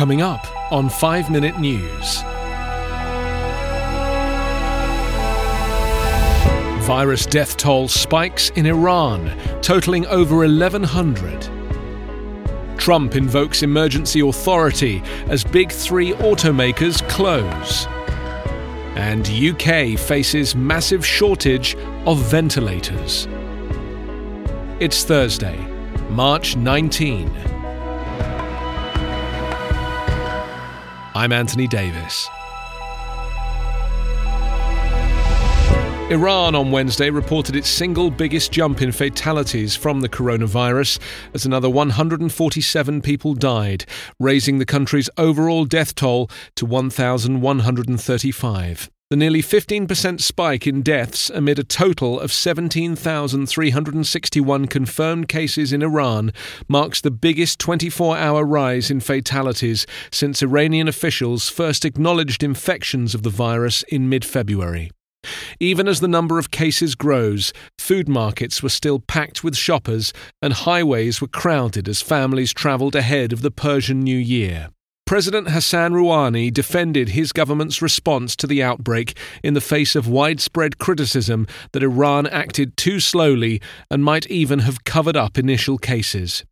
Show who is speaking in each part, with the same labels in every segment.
Speaker 1: Coming up on 5 Minute News. Virus death toll spikes in Iran, totaling over 1,100. Trump invokes emergency authority as big three automakers close. And UK faces massive shortage of ventilators. It's Thursday, March 19. I'm Anthony Davis. Iran on Wednesday reported its single biggest jump in fatalities from the coronavirus as another 147 people died, raising the country's overall death toll to 1,135. The nearly 15% spike in deaths amid a total of 17,361 confirmed cases in Iran marks the biggest 24 hour rise in fatalities since Iranian officials first acknowledged infections of the virus in mid February. Even as the number of cases grows, food markets were still packed with shoppers and highways were crowded as families travelled ahead of the Persian New Year. President Hassan Rouhani defended his government's response to the outbreak in the face of widespread criticism that Iran acted too slowly and might even have covered up initial cases.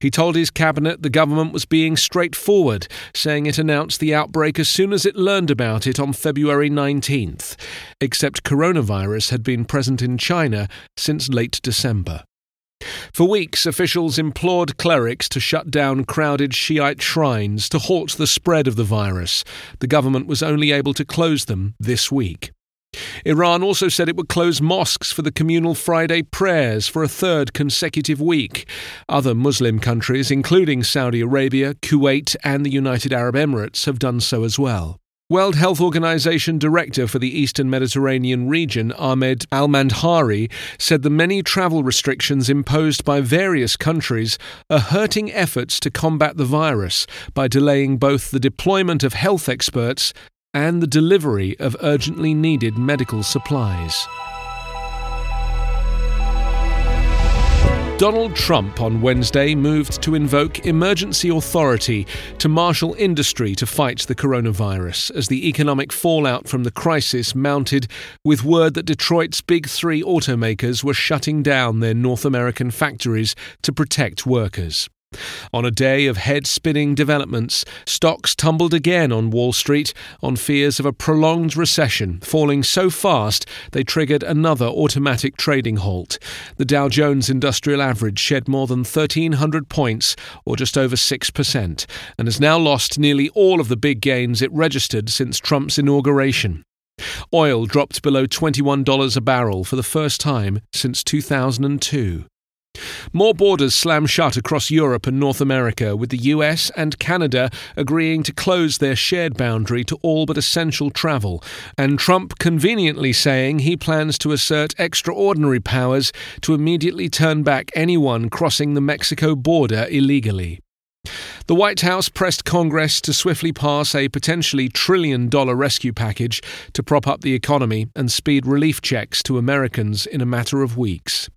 Speaker 1: He told his cabinet the government was being straightforward, saying it announced the outbreak as soon as it learned about it on February 19th, except coronavirus had been present in China since late December. For weeks, officials implored clerics to shut down crowded Shiite shrines to halt the spread of the virus. The government was only able to close them this week. Iran also said it would close mosques for the communal Friday prayers for a third consecutive week. Other Muslim countries, including Saudi Arabia, Kuwait, and the United Arab Emirates, have done so as well. World Health Organization Director for the Eastern Mediterranean region, Ahmed Al-Mandhari, said the many travel restrictions imposed by various countries are hurting efforts to combat the virus by delaying both the deployment of health experts and the delivery of urgently needed medical supplies. Donald Trump on Wednesday moved to invoke emergency authority to marshal industry to fight the coronavirus as the economic fallout from the crisis mounted with word that Detroit's big three automakers were shutting down their North American factories to protect workers. On a day of head spinning developments, stocks tumbled again on Wall Street on fears of a prolonged recession, falling so fast they triggered another automatic trading halt. The Dow Jones Industrial Average shed more than 1,300 points, or just over 6%, and has now lost nearly all of the big gains it registered since Trump's inauguration. Oil dropped below $21 a barrel for the first time since 2002. More borders slam shut across Europe and North America, with the US and Canada agreeing to close their shared boundary to all but essential travel, and Trump conveniently saying he plans to assert extraordinary powers to immediately turn back anyone crossing the Mexico border illegally. The White House pressed Congress to swiftly pass a potentially trillion dollar rescue package to prop up the economy and speed relief checks to Americans in a matter of weeks.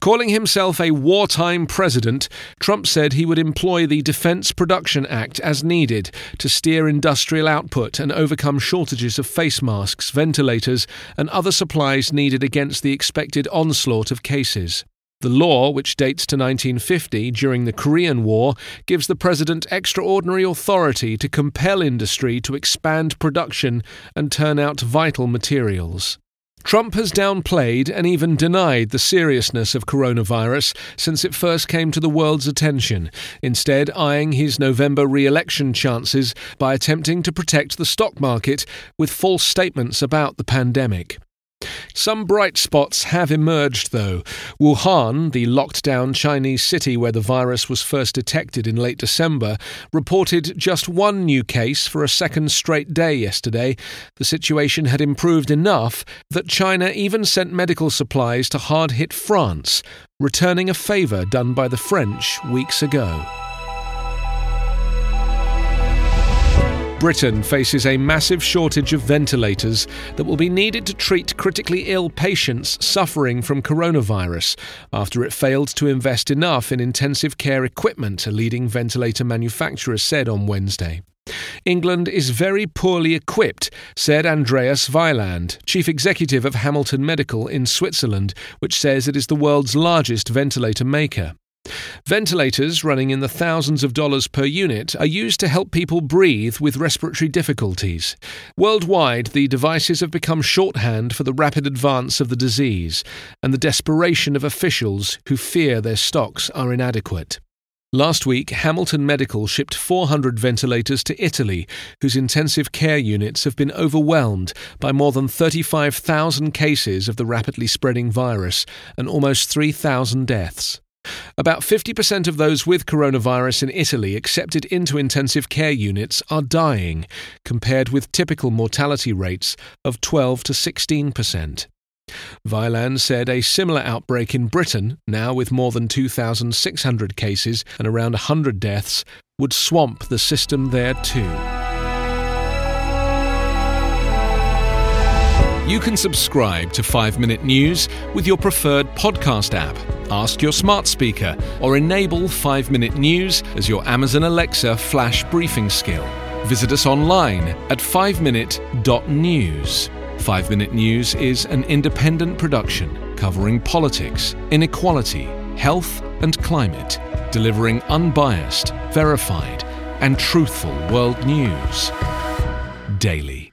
Speaker 1: Calling himself a wartime president, Trump said he would employ the Defense Production Act as needed to steer industrial output and overcome shortages of face masks, ventilators, and other supplies needed against the expected onslaught of cases. The law, which dates to 1950 during the Korean War, gives the president extraordinary authority to compel industry to expand production and turn out vital materials. Trump has downplayed and even denied the seriousness of coronavirus since it first came to the world's attention, instead, eyeing his November re election chances by attempting to protect the stock market with false statements about the pandemic. Some bright spots have emerged, though. Wuhan, the locked down Chinese city where the virus was first detected in late December, reported just one new case for a second straight day yesterday. The situation had improved enough that China even sent medical supplies to hard hit France, returning a favour done by the French weeks ago. Britain faces a massive shortage of ventilators that will be needed to treat critically ill patients suffering from coronavirus after it failed to invest enough in intensive care equipment, a leading ventilator manufacturer said on Wednesday. England is very poorly equipped, said Andreas Wieland, chief executive of Hamilton Medical in Switzerland, which says it is the world's largest ventilator maker. Ventilators, running in the thousands of dollars per unit, are used to help people breathe with respiratory difficulties. Worldwide, the devices have become shorthand for the rapid advance of the disease and the desperation of officials who fear their stocks are inadequate. Last week, Hamilton Medical shipped 400 ventilators to Italy, whose intensive care units have been overwhelmed by more than 35,000 cases of the rapidly spreading virus and almost 3,000 deaths. About 50% of those with coronavirus in Italy accepted into intensive care units are dying, compared with typical mortality rates of 12 to 16%. Wieland said a similar outbreak in Britain, now with more than 2,600 cases and around 100 deaths, would swamp the system there too. You can subscribe to 5 Minute News with your preferred podcast app. Ask your smart speaker or enable 5 Minute News as your Amazon Alexa flash briefing skill. Visit us online at 5minute.news. 5 Minute News is an independent production covering politics, inequality, health, and climate, delivering unbiased, verified, and truthful world news daily.